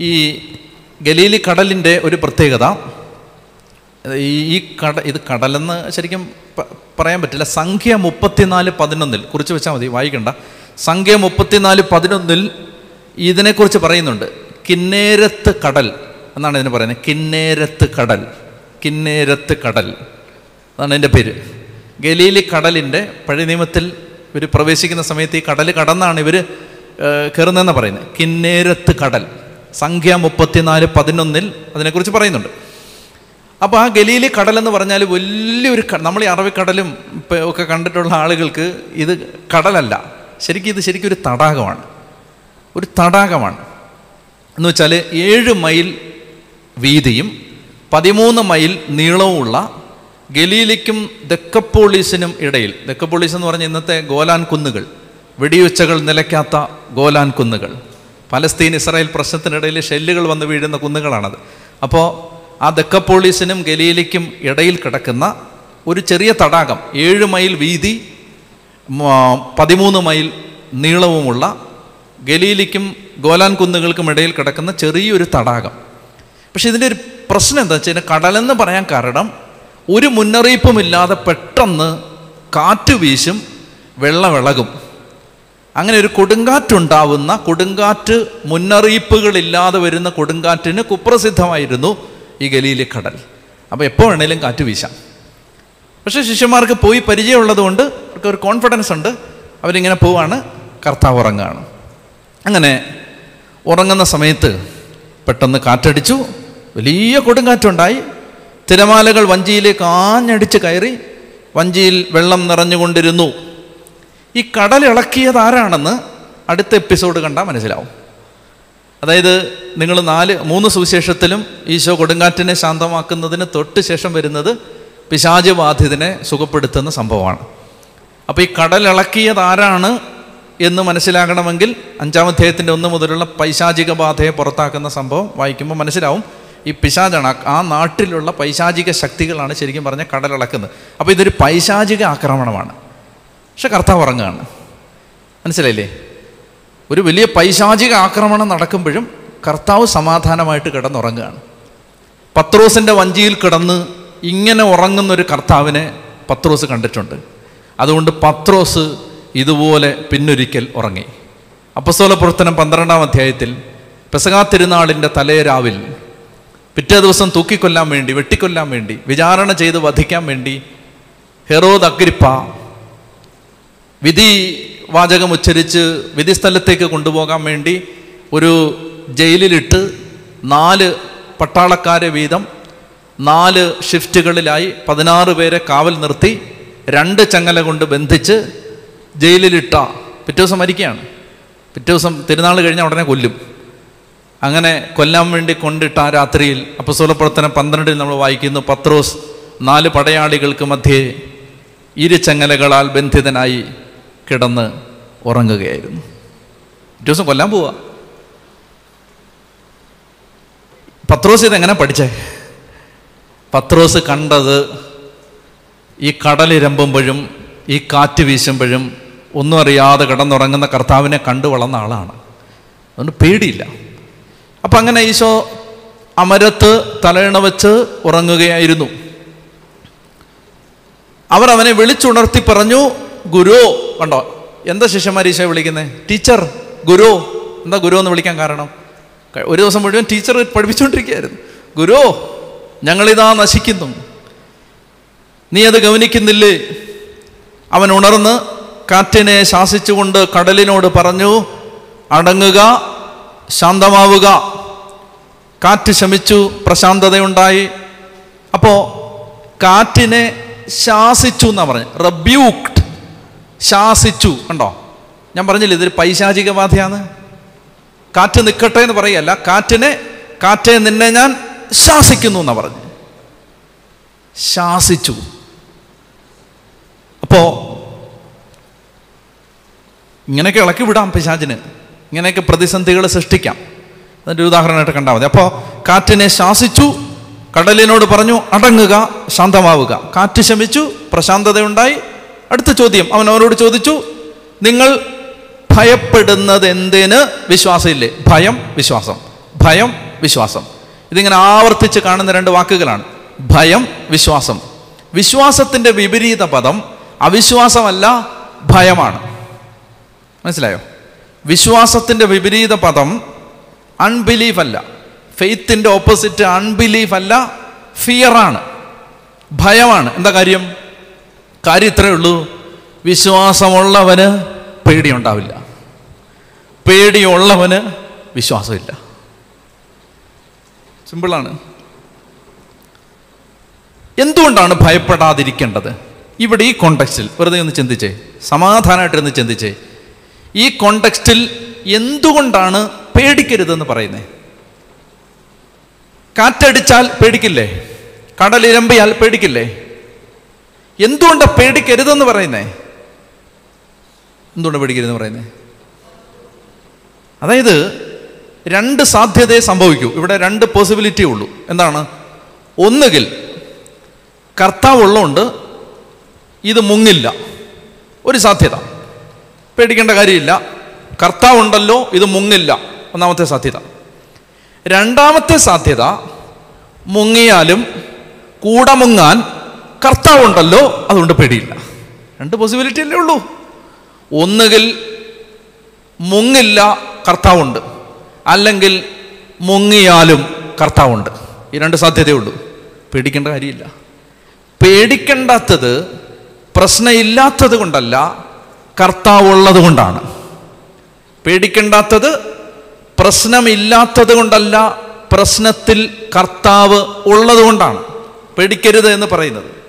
ഈ ഗലീലി കടലിന്റെ ഒരു പ്രത്യേകത ഈ കട ഇത് കടലെന്ന് ശരിക്കും പറയാൻ പറ്റില്ല. സംഖ്യ മുപ്പത്തിനാല് പതിനൊന്നിൽ കുറിച്ച് വെച്ചാൽ മതി വായിക്കണ്ട. സംഖ്യ മുപ്പത്തിനാല് പതിനൊന്നിൽ ഇതിനെക്കുറിച്ച് പറയുന്നുണ്ട്. കിന്നേരത്ത് കടൽ എന്നാണ് ഇതിന് പറയുന്നത്. കിന്നേരത്ത് കടൽ കിന്നേരത്ത് കടൽ അതാണ് എന്റെ പേര്. ഗലീലി കടലിന്റെ പഴയ നിയമത്തിൽ ഇവർ പ്രവേശിക്കുന്ന സമയത്ത് ഈ കടൽ കടന്നാണ് ഇവർ കയറുന്നതെന്ന് പറയുന്നത്. കിന്നേരത്ത് കടൽ സംഖ്യ മുപ്പത്തിനാല് പതിനൊന്നിൽ അതിനെക്കുറിച്ച് പറയുന്നുണ്ട്. അപ്പോൾ ആ ഗലീലി കടൽ എന്ന് പറഞ്ഞാൽ വലിയൊരു നമ്മൾ ഈ അറബിക്കടലും ഒക്കെ കണ്ടിട്ടുള്ള ആളുകൾക്ക് ഇത് കടലല്ല. ശരിക്കും ഇത് ശരിക്കും ഒരു തടാകമാണ്. ഒരു തടാകമാണ്. എന്ന് വെച്ചാൽ ഏഴ് മൈൽ വീതിയും പതിമൂന്ന് മൈൽ നീളവുമുള്ള ഗലീലിക്കും ദക്കപ്പോളീസിനും ഇടയിൽ ദക്കപ്പോളീസ് എന്ന് പറഞ്ഞ ഇന്നത്തെ ഗോലാൻ കുന്നുകൾ വെടിയുച്ചകൾ നിലയ്ക്കാത്ത ഗോലാൻ കുന്നുകൾ. പലസ്തീൻ ഇസ്രായേൽ പ്രശ്നത്തിനിടയിൽ ഷെല്ലുകൾ വന്ന് വീഴുന്ന കുന്നുകളാണത്. അപ്പോൾ ആ ദക്കപ്പോളീസിനും ഗലീലിക്കും ഇടയിൽ കിടക്കുന്ന ഒരു ചെറിയ തടാകം ഏഴ് മൈൽ വീതി പതിമൂന്ന് മൈൽ നീളവുമുള്ള ഗലീലിക്കും ഗോലാൻ കുന്നുകൾക്കും ഇടയിൽ കിടക്കുന്ന ചെറിയൊരു തടാകം. പക്ഷെ ഇതിന്റെ ഒരു പ്രശ്നം എന്താ വെച്ചാൽ കടലെന്ന് പറയാൻ കാരണം ഒരു മുന്നറിയിപ്പുമില്ലാതെ പെട്ടെന്ന് കാറ്റ് വീശും വെള്ളം ഇളകും അങ്ങനെ ഒരു കൊടുങ്കാറ്റുണ്ടാവുന്ന കൊടുങ്കാറ്റ് മുന്നറിയിപ്പുകളില്ലാതെ വരുന്ന കൊടുങ്കാറ്റിന് കുപ്രസിദ്ധമായിരുന്നു ഈ ഗലീലി കടൽ. അപ്പോൾ എപ്പോൾ വേണേലും കാറ്റ് വീശാം. പക്ഷേ ശിഷ്യന്മാർക്ക് പോയി പരിചയമുള്ളത് കൊണ്ട് അവർക്ക് ഒരു കോൺഫിഡൻസ് ഉണ്ട്. അവരിങ്ങനെ പോവാണ്. കർത്താവ് ഉറങ്ങുകയാണ് അങ്ങനെ ഉറങ്ങുന്ന സമയത്ത് പെട്ടെന്ന് കാറ്റടിച്ചു. വലിയ കൊടുങ്കാറ്റുണ്ടായി. തിരമാലകൾ വഞ്ചിയിലേക്ക് ആഞ്ഞടിച്ച് കയറി വഞ്ചിയിൽ വെള്ളം നിറഞ്ഞുകൊണ്ടിരുന്നു. ഈ കടൽ ഇളക്കിയത് ആരാണെന്ന് അടുത്ത എപ്പിസോഡ് കണ്ടാൽ മനസ്സിലാവും. അതായത് നിങ്ങൾ നാല് മൂന്ന് സുവിശേഷത്തിലും ഈശോ കൊടുങ്കാറ്റിനെ ശാന്തമാക്കുന്നതിന് തൊട്ട് ശേഷം വരുന്നത് പിശാച് ബാധിതനെ സുഖപ്പെടുത്തുന്ന സംഭവമാണ്. അപ്പോൾ ഈ കടലിളക്കിയത് ആരാണ് എന്ന് മനസ്സിലാകണമെങ്കിൽ അഞ്ചാം അധ്യായത്തിന്റെ ഒന്ന് മുതലുള്ള പൈശാചിക ബാധയെ പുറത്താക്കുന്ന സംഭവം വായിക്കുമ്പോൾ മനസ്സിലാവും. ഈ പിശാചാണ് ആ- നാട്ടിലുള്ള പൈശാചിക ശക്തികളാണ് ശരിക്കും പറഞ്ഞാൽ കടലിളക്കുന്നത് അപ്പോൾ ഇതൊരു പൈശാചിക ആക്രമണമാണ്. പക്ഷെ കർത്താവ് ഉറങ്ങുകയാണ്. മനസ്സിലായില്ലേ? ഒരു വലിയ പൈശാചിക ആക്രമണം നടക്കുമ്പോഴും കർത്താവ് സമാധാനമായിട്ട് കിടന്നുറങ്ങുകയാണ്. പത്രോസിന്റെ വഞ്ചിയിൽ കിടന്ന് ഇങ്ങനെ ഉറങ്ങുന്നൊരു കർത്താവിനെ പത്രോസ് കണ്ടിട്ടുണ്ട്. അതുകൊണ്ട് പത്രോസ് ഇതുപോലെ പിന്നൊരിക്കൽ ഉറങ്ങി. അപ്പസ്തോല പ്രവർത്തനം പന്ത്രണ്ടാം അധ്യായത്തിൽ പെസകാ തിരുനാളിന്റെ തലേരാവിൽ പിറ്റേ ദിവസം തൂക്കിക്കൊല്ലാൻ വേണ്ടി വെട്ടിക്കൊല്ലാൻ വേണ്ടി വിചാരണ ചെയ്ത് വധിക്കാൻ വേണ്ടി ഹെറോദ് അഗ്രിപ്പ വിധി വാചകം ഉച്ചരിച്ച് വിധിസ്ഥലത്തേക്ക് കൊണ്ടുപോകാൻ വേണ്ടി ഒരു ജയിലിലിട്ട് നാല് പട്ടാളക്കാരെ വീതം നാല് ഷിഫ്റ്റുകളിലായി പതിനാറ് പേരെ കാവൽ നിർത്തി രണ്ട് ചങ്ങല കൊണ്ട് ബന്ധിച്ച് ജയിലിലിട്ട പിറ്റേ ദിവസം മരിക്കുകയാണ്. പിറ്റേ ദിവസം തിരുനാൾ കഴിഞ്ഞാൽ ഉടനെ കൊല്ലും. അങ്ങനെ കൊല്ലാൻ വേണ്ടി കൊണ്ടിട്ട ആ രാത്രിയിൽ അപ്പസോലപ്രവർത്തനം പന്ത്രണ്ടിൽ നമ്മൾ വായിക്കുന്നു. പത്രോസ് നാല് പടയാളികൾക്ക് മധ്യേ ഇരു ചങ്ങലകളാൽ ബന്ധിതനായി കിടന്ന് ഉറങ്ങുകയായിരുന്നു. പിറ്റേ ദിവസം കൊല്ലാൻ പോവാ. പത്രോസ് ഇതെങ്ങനെ പഠിച്ചേ? പത്രോസ് കണ്ടത് ഈ കടലിരമ്പുമ്പോഴും ഈ കാറ്റ് വീശുമ്പോഴും ഒന്നും അറിയാതെ കിടന്നുറങ്ങുന്ന കർത്താവിനെ കണ്ടു വളർന്ന ആളാണ്. അതുകൊണ്ട് പേടിയില്ല. അപ്പം അങ്ങനെ ഈശോ അമരത്ത് തലയിണ വെച്ച് ഉറങ്ങുകയായിരുന്നു. അവർ അവനെ വിളിച്ചുണർത്തി പറഞ്ഞു ഗുരു കണ്ടോ? എന്താ ശിഷ്യന്മാർ ഈശോ വിളിക്കുന്നത് ടീച്ചർ ഗുരു. എന്താ ഗുരു എന്ന് വിളിക്കാൻ കാരണം? ഒരു ദിവസം മുഴുവൻ ടീച്ചർ പഠിപ്പിച്ചുകൊണ്ടിരിക്കുകയായിരുന്നു. ഗുരു ഞങ്ങളിതാ നശിക്കുന്നു. നീ അത് ഗവനിക്കുന്നില്ലേ? അവൻ ഉണർന്ന് കാറ്റിനെ ശാസിച്ചുകൊണ്ട് കടലിനോട് പറഞ്ഞു അടങ്ങുക ശാന്തമാവുക. കാറ്റ് ശമിച്ചു പ്രശാന്തതയുണ്ടായി. അപ്പോൾ കാറ്റിനെ ശാസിച്ചു എന്നാ പറഞ്ഞു? റബ്യൂക്ട് ശാസിച്ചു കണ്ടോ? ഞാൻ പറഞ്ഞില്ല ഇതൊരു പൈശാചിക ബാധയാണ് കാറ്റ് നിൽക്കട്ടെ എന്ന് പറയല്ല കാറ്റിനെ കാറ്റെ നിന്നെ ഞാൻ ശാസിക്കുന്നു എന്നാ പറഞ്ഞു. ശാസിച്ചു. അപ്പോ ഇങ്ങനെയൊക്കെ ഇളക്കി വിടാം പിശാചിന്. ഇങ്ങനെയൊക്കെ പ്രതിസന്ധികൾ സൃഷ്ടിക്കാം. അതിന്റെ ഉദാഹരണമായിട്ട് കണ്ടാൽ മതി. അപ്പോൾ കാറ്റിനെ ശാസിച്ചു കടലിനോട് പറഞ്ഞു അടങ്ങുക ശാന്തമാവുക. കാറ്റ് ശമിച്ചു പ്രശാന്തതയുണ്ടായി. അടുത്ത ചോദ്യം അവൻ അവരോട് ചോദിച്ചു നിങ്ങൾ ഭയപ്പെടുന്നത് എന്തിന് വിശ്വാസമില്ലേ? ഭയം വിശ്വാസം. ഭയം വിശ്വാസം. ഇതിങ്ങനെ ആവർത്തിച്ച് കാണുന്ന രണ്ട് വാക്കുകളാണ്. ഭയം വിശ്വാസം. വിശ്വാസത്തിന്റെ വിപരീത പദം അവിശ്വാസമല്ല ഭയമാണ്. മനസ്സിലായോ? വിശ്വാസത്തിന്റെ വിപരീത പദം അൺബിലീഫ് അല്ല. ഫെയ്ത്തിന്റെ ഓപ്പോസിറ്റ് അൺബിലീഫ് അല്ല ഫിയറാണ് ഭയമാണ്. എന്താ കാര്യം? കാര്യം ഇത്രയേ ഉള്ളൂ. വിശ്വാസമുള്ളവന് പേടിയുണ്ടാവില്ല. പേടിയുള്ളവന് വിശ്വാസമില്ല. സിമ്പിളാണ് എന്തുകൊണ്ടാണ് ഭയപ്പെടാതിരിക്കേണ്ടത്? ഇവിടെ ഈ കോണ്ടക്സ്റ്റിൽ വെറുതെ ഒന്ന് ചിന്തിച്ചേ. സമാധാനമായിട്ടൊന്ന് ചിന്തിച്ചേ. ഈ കോണ്ടക്സ്റ്റിൽ എന്തുകൊണ്ടാണ് പേടിക്കരുതെന്ന് പറയുന്നത് കാറ്റടിച്ചാൽ പേടിക്കില്ലേ? കടലിരമ്പിയാൽ പേടിക്കില്ലേ? എന്തുകൊണ്ടാണ് പേടിക്കരുതെന്ന് പറയുന്നേ? എന്തുകൊണ്ട് പേടിക്കരുതെന്ന് പറയുന്നേ? അതായത് രണ്ട് സാധ്യതയെ സംഭവിക്കൂ. ഇവിടെ രണ്ട് പോസിബിലിറ്റി ഉള്ളൂ. എന്താണ്? ഒന്നുകിൽ കർത്താവ് ഉള്ളതുകൊണ്ട് ഇത് മുങ്ങില്ല. ഒരു സാധ്യത. പേടിക്കേണ്ട കാര്യമില്ല. കർത്താവ് ഉണ്ടല്ലോ ഇത് മുങ്ങില്ല. ഒന്നാമത്തെ സാധ്യത. രണ്ടാമത്തെ സാധ്യത മുങ്ങിയാലും കൂടെ മുങ്ങാൻ കർത്താവുണ്ടല്ലോ അതുകൊണ്ട് പേടിയില്ല. രണ്ട് പോസിബിലിറ്റി അല്ലേ ഉള്ളൂ. ഒന്നുകിൽ മുങ്ങില്ല കർത്താവുണ്ട്. അല്ലെങ്കിൽ മുങ്ങിയാലും കർത്താവുണ്ട്. ഈ രണ്ട് സാധ്യതയുള്ളൂ പേടിക്കേണ്ട കാര്യമില്ല. പേടിക്കേണ്ടാത്തത് പ്രശ്നമില്ലാത്തത് കൊണ്ടല്ല കർത്താവ് ഉള്ളത് കൊണ്ടാണ്. പേടിക്കേണ്ടാത്തത് പ്രശ്നമില്ലാത്തത് കൊണ്ടല്ല പ്രശ്നത്തിൽ കർത്താവ് ഉള്ളത് കൊണ്ടാണ്. പേടിക്കരുത് എന്ന് പറയുന്നത്.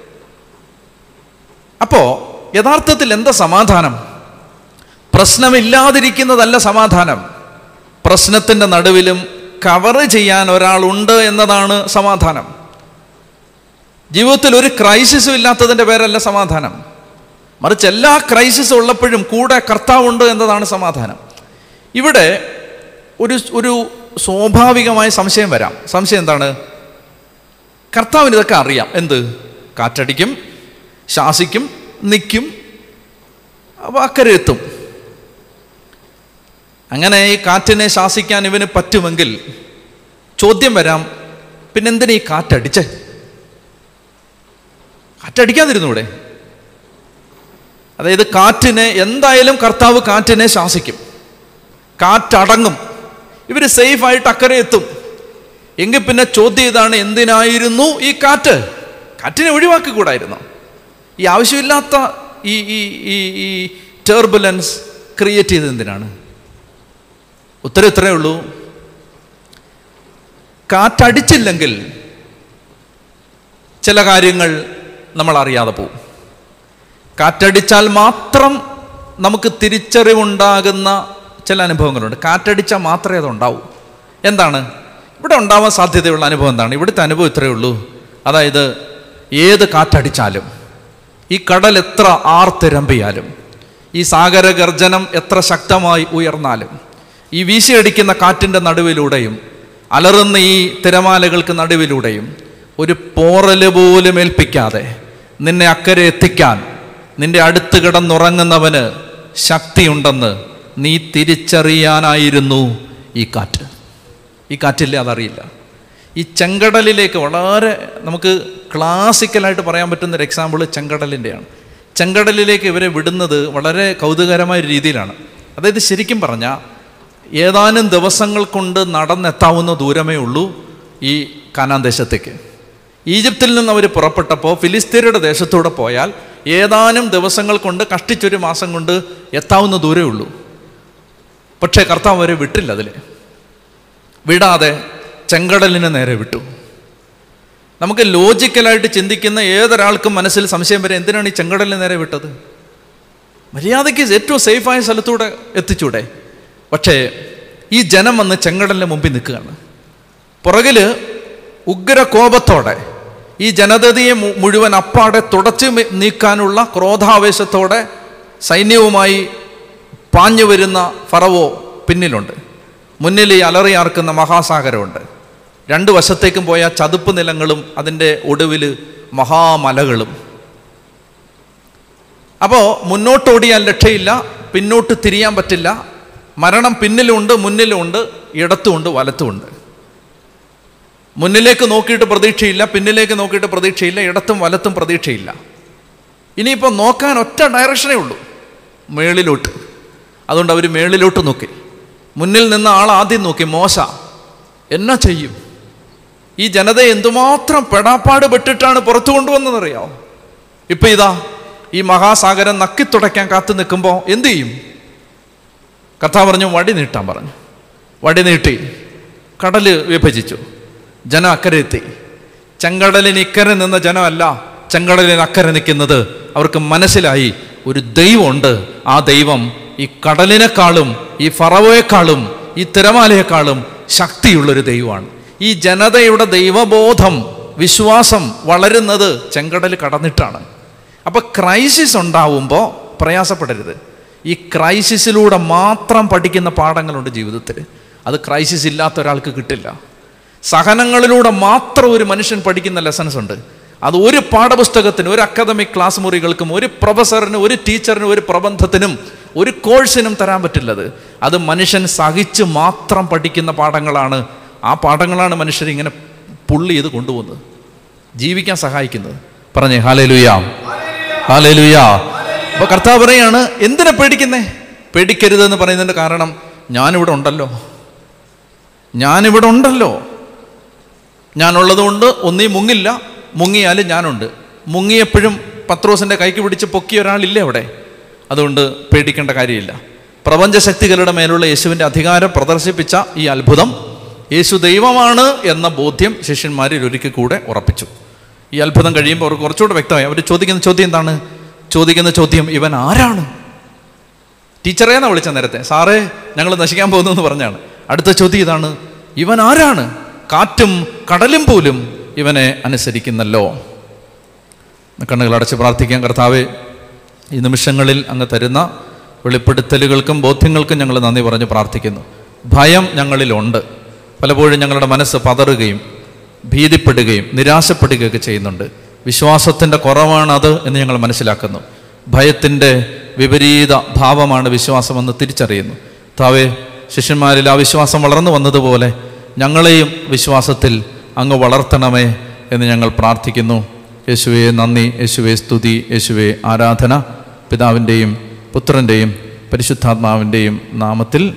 അപ്പോൾ യഥാർത്ഥത്തിൽ എന്താ സമാധാനം? പ്രശ്നമില്ലാതിരിക്കുന്നതല്ല സമാധാനം. പ്രശ്നത്തിന്റെ നടുവിലും കവർ ചെയ്യാൻ ഒരാളുണ്ട് എന്നതാണ് സമാധാനം. ജീവിതത്തിൽ ഒരു ക്രൈസിസും ഇല്ലാത്തതിന്റെ പേരല്ല സമാധാനം. മറിച്ച് എല്ലാ ക്രൈസിസ് ഉള്ളപ്പോഴും കൂടെ കർത്താവുണ്ട് എന്നതാണ് സമാധാനം. ഇവിടെ ഒരു ഒരു സ്വാഭാവികമായ സംശയം വരാം. സംശയം എന്താണ്? കർത്താവിന് ഇതൊക്കെ അറിയാം. എന്ത്? കാറ്റടിക്കും ശാസിക്കും നിൽക്കും അപ്പോൾ അങ്ങനെ ഈ കാറ്റിനെ ശാസിക്കാൻ ഇവന് പറ്റുമെങ്കിൽ ചോദ്യം വരാം പിന്നെന്തിനാ ഈ കാറ്റടിച്ചേ? കാറ്റടിക്കാതിരുന്നൂടെ അതായത് കാറ്റിനെ എന്തായാലും കർത്താവ് കാറ്റിനെ ശാസിക്കും. കാറ്റടങ്ങും. ഇവർ സേഫായിട്ട് അക്കരെ എത്തും. എങ്കിൽ പിന്നെ ചോദ്യം ഇതാണ് എന്തിനായിരുന്നു ഈ കാറ്റ്? കാറ്റിനെ ഒഴിവാക്കിക്കൂടായിരുന്നു? ഈ ആവശ്യമില്ലാത്ത ഈ ഈ ഈ ഈ ടേർബുലൻസ് ക്രിയേറ്റ് ചെയ്തത് എന്തിനാണ്? ഉത്തരം ഇത്രയേ ഉള്ളൂ. കാറ്റടിച്ചില്ലെങ്കിൽ ചില കാര്യങ്ങൾ നമ്മൾ അറിയാതെ പോവും. കാറ്റടിച്ചാൽ മാത്രം നമുക്ക് തിരിച്ചറിവുണ്ടാകുന്ന ചില അനുഭവങ്ങളുണ്ട്. കാറ്റടിച്ചാൽ മാത്രമേ അതുണ്ടാവൂ. എന്താണ്? ഇവിടെ ഉണ്ടാവാൻ സാധ്യതയുള്ള അനുഭവം എന്താണ്? ഇവിടുത്തെ അനുഭവം ഇത്രയേ ഉള്ളൂ. അതായത് ഏത് കാറ്റടിച്ചാലും ഈ കടൽ എത്ര ആർത്തിരമ്പിയാലും ഈ സാഗര ഗർജനം എത്ര ശക്തമായി ഉയർന്നാലും ഈ വീശിയടിക്കുന്ന കാറ്റിന്റെ നടുവിലൂടെയും അലറുന്ന ഈ തിരമാലകൾക്ക് നടുവിലൂടെയും ഒരു പോറൽ പോലും ഏൽപ്പിക്കാതെ നിന്നെ അക്കരെ എത്തിക്കാൻ നിന്റെ അടുത്ത് കിടന്നുറങ്ങുന്നവന് ശക്തിയുണ്ടെന്ന് നീ തിരിച്ചറിയാനായിരുന്നു ഈ കാറ്റ്. ഈ കാറ്റില്ലേ അതറിയില്ല. ഈ ചെങ്കടലിലേക്ക് വളരെ നമുക്ക് ക്ലാസിക്കലായിട്ട് പറയാൻ പറ്റുന്ന ഒരു എക്സാമ്പിൾ ചെങ്കടലിന്റെയാണ്. ചെങ്കടലിലേക്ക് ഇവരെ വിടുന്നത് വളരെ കൗതുകരമായ രീതിയിലാണ്. അതായത് ശരിക്കും പറഞ്ഞാൽ ഏതാനും ദിവസങ്ങൾ കൊണ്ട് നടന്നെത്താവുന്ന ദൂരമേ ഉള്ളൂ ഈ കാനാൻ ദേശത്തേക്ക്. ഈജിപ്തിൽ നിന്ന് അവർ പുറപ്പെട്ടപ്പോൾ ഫിലിസ്തീനയുടെ ദേശത്തൂടെ പോയാൽ ഏതാനും ദിവസങ്ങൾ കൊണ്ട് കഷ്ടിച്ചൊരു മാസം കൊണ്ട് എത്താവുന്ന ദൂരേ ഉള്ളൂ. പക്ഷേ കർത്താവ് അവരെ വിട്ടില്ല അതിൽ വിടാതെ ചെങ്കടലിന് നേരെ വിട്ടു. നമുക്ക് ലോജിക്കലായിട്ട് ചിന്തിക്കുന്ന ഏതൊരാൾക്കും മനസ്സിൽ സംശയം വരെ എന്തിനാണ് ഈ ചെങ്കടലിന് നേരെ വിട്ടത്? മര്യാദയ്ക്ക് ഏറ്റവും സേഫായ സ്ഥലത്തൂടെ എത്തിച്ചൂടെ? പക്ഷേ ഈ ജനം വന്ന് ചെങ്കടലിന് മുമ്പിൽ നിൽക്കുകയാണ്. പുറകിൽ ഉഗ്ര കോപത്തോടെ ഈ ജനതയെ മുഴുവൻ അപ്പാടെ തുടച്ചു നീക്കാനുള്ള ക്രോധാവേശത്തോടെ സൈന്യവുമായി പാഞ്ഞു വരുന്ന ഫറവോ പിന്നിലുണ്ട്. മുന്നിൽ ഈ അലറിയാർക്കുന്ന മഹാസാഗരമുണ്ട്. രണ്ട് വശത്തേക്കും പോയ ചതുപ്പ് നിലങ്ങളും അതിന്റെ ഒടുവിൽ മഹാമലകളും. അപ്പോൾ മുന്നോട്ടോടിയാൽ രക്ഷയില്ല പിന്നോട്ട് തിരിയാൻ പറ്റില്ല. മരണം പിന്നിലുണ്ട് മുന്നിലുണ്ട് ഇടത്തുമുണ്ട് വലത്തുമുണ്ട് മുന്നിലേക്ക് നോക്കിയിട്ട് പ്രതീക്ഷയില്ല പിന്നിലേക്ക് നോക്കിയിട്ട് പ്രതീക്ഷയില്ല ഇടത്തും വലത്തും പ്രതീക്ഷയില്ല. ഇനിയിപ്പോൾ നോക്കാൻ ഒറ്റ ഡയറക്ഷനേ ഉള്ളൂ. മേളിലോട്ട്. അതുകൊണ്ട് അവർ മേളിലോട്ട് നോക്കി. മുന്നിൽ നിന്ന ആൾ ആദ്യം നോക്കി മോശ എന്നാ ചെയ്യും? ഈ ജനതയെ എന്തുമാത്രം പെടാപ്പാട് പെട്ടിട്ടാണ് പുറത്തു കൊണ്ടുവന്നതെന്നറിയാമോ ഇപ്പം ഇതാ ഈ മഹാസാഗരം നക്കിത്തുടയ്ക്കാൻ കാത്തു നിൽക്കുമ്പോൾ എന്തു ചെയ്യും? കഥ പറഞ്ഞു വടി നീട്ടാൻ പറഞ്ഞു. വടി നീട്ടി കടൽ വിഭജിച്ചു. ജനം അക്കരെ എത്തി ചെങ്കടലിന് ഇക്കരെ നിന്ന ജനമല്ല ചെങ്കടലിന് അക്കരെ നിൽക്കുന്നത്. അവർക്ക് മനസ്സിലായി ഒരു ദൈവമുണ്ട്. ആ ദൈവം ഈ കടലിനേക്കാളും ഈ ഫറവയെക്കാളും ഈ തിരമാലയെക്കാളും ശക്തിയുള്ളൊരു ദൈവമാണ്. ഈ ജനതയുടെ ദൈവബോധം വിശ്വാസം വളരുന്നത് ചെങ്കടൽ കടന്നിട്ടാണ്. അപ്പോൾ ക്രൈസിസ് ഉണ്ടാവുമ്പോൾ പ്രയാസപ്പെടരുത്. ഈ ക്രൈസിസിലൂടെ മാത്രം പഠിക്കുന്ന പാഠങ്ങളുണ്ട് ജീവിതത്തിൽ അത് ക്രൈസിസ് ഇല്ലാത്ത ഒരാൾക്ക് കിട്ടില്ല. സഹനങ്ങളിലൂടെ മാത്രം ഒരു മനുഷ്യൻ പഠിക്കുന്ന ലെസൺസ് ഉണ്ട്. അത് ഒരു പാഠപുസ്തകത്തിനും ഒരു അക്കാദമിക് ക്ലാസ് മുറികൾക്കും ഒരു പ്രൊഫസറിനും ഒരു ടീച്ചറിനും ഒരു പ്രബന്ധത്തിനും ഒരു കോഴ്സിനും തരാൻ പറ്റില്ലത്. അത് മനുഷ്യൻ സഹിച്ച് മാത്രം പഠിക്കുന്ന പാഠങ്ങളാണ്. ആ പാഠങ്ങളാണ് മനുഷ്യർ ഇങ്ങനെ പുള്ളി ചെയ്ത് കൊണ്ടുപോകുന്നത്. ജീവിക്കാൻ സഹായിക്കുന്നത്. പറഞ്ഞേ ഹാലേ ലുയാ ഹാലേ ലുയാ അപ്പൊ കർത്താവ് പറയാണ് എന്തിനാ പേടിക്കുന്നേ? പേടിക്കരുതെന്ന് പറയുന്നതിന്റെ കാരണം ഞാനിവിടെ ഉണ്ടല്ലോ. ഞാനിവിടെ ഉണ്ടല്ലോ. ഞാനുള്ളതുകൊണ്ട് ഒന്നീ മുങ്ങില്ല മുങ്ങിയാലും ഞാനുണ്ട്. മുങ്ങിയപ്പോഴും പത്രോസിന്റെ കൈക്ക് പിടിച്ച് പൊക്കിയ ഒരാളില്ലേ അവിടെ? അതുകൊണ്ട് പേടിക്കേണ്ട കാര്യമില്ല. പ്രപഞ്ചശക്തികളുടെ മേലുള്ള യേശുവിന്റെ അധികാരം പ്രദർശിപ്പിച്ച ഈ അത്ഭുതം യേശു ദൈവമാണ് എന്ന ബോധ്യം ശിഷ്യന്മാരിൽ ഒരിക്കൽ കൂടെ ഉറപ്പിച്ചു. ഈ അത്ഭുതം കഴിയുമ്പോൾ അവർ കുറച്ചുകൂടെ വ്യക്തമായി അവർ ചോദിക്കുന്ന ചോദ്യം എന്താണ്? ചോദിക്കുന്ന ചോദ്യം ഇവൻ ആരാണ്? ടീച്ചറേന്നാണ് വിളിച്ച നേരത്തെ. സാറേ ഞങ്ങൾ നശിക്കാൻ പോകുന്നു എന്ന് പറഞ്ഞാണ്. അടുത്ത ചോദ്യം ഇതാണ് ഇവൻ ആരാണ്? കാറ്റും കടലും പോലും ഇവനെ അനുസരിക്കുന്നല്ലോ. കണ്ണുകൾ അടച്ച് പ്രാർത്ഥിക്കാൻ കർത്താവ്. ഈ നിമിഷങ്ങളിൽ അങ്ങ് തരുന്ന വെളിപ്പെടുത്തലുകൾക്കും ബോധ്യങ്ങൾക്കും ഞങ്ങൾ നന്ദി പറഞ്ഞ് പ്രാർത്ഥിക്കുന്നു. ഭയം ഞങ്ങളിലുണ്ട്. പലപ്പോഴും ഞങ്ങളുടെ മനസ്സ് പതറുകയും ഭീതിപ്പെടുകയും നിരാശപ്പെടുകയൊക്കെ ചെയ്യുന്നുണ്ട്. വിശ്വാസത്തിന്റെ കുറവാണത് എന്ന് ഞങ്ങൾ മനസ്സിലാക്കുന്നു. ഭയത്തിന്റെ വിപരീത ഭാവമാണ് വിശ്വാസമെന്ന് തിരിച്ചറിയുന്നു. താവേ ശിഷ്യന്മാരിൽ ആ വിശ്വാസം വളർന്നു വന്നതുപോലെ ഞങ്ങളെയും വിശ്വാസത്തിൽ അങ്ങ് വളർത്തണമേ എന്ന് ഞങ്ങൾ പ്രാർത്ഥിക്കുന്നു. യേശുവെ നന്ദി. യേശുവെ സ്തുതി. യേശുവെ ആരാധന. പിതാവിന്റെയും പുത്രന്റെയും പരിശുദ്ധാത്മാവിന്റെയും നാമത്തിൽ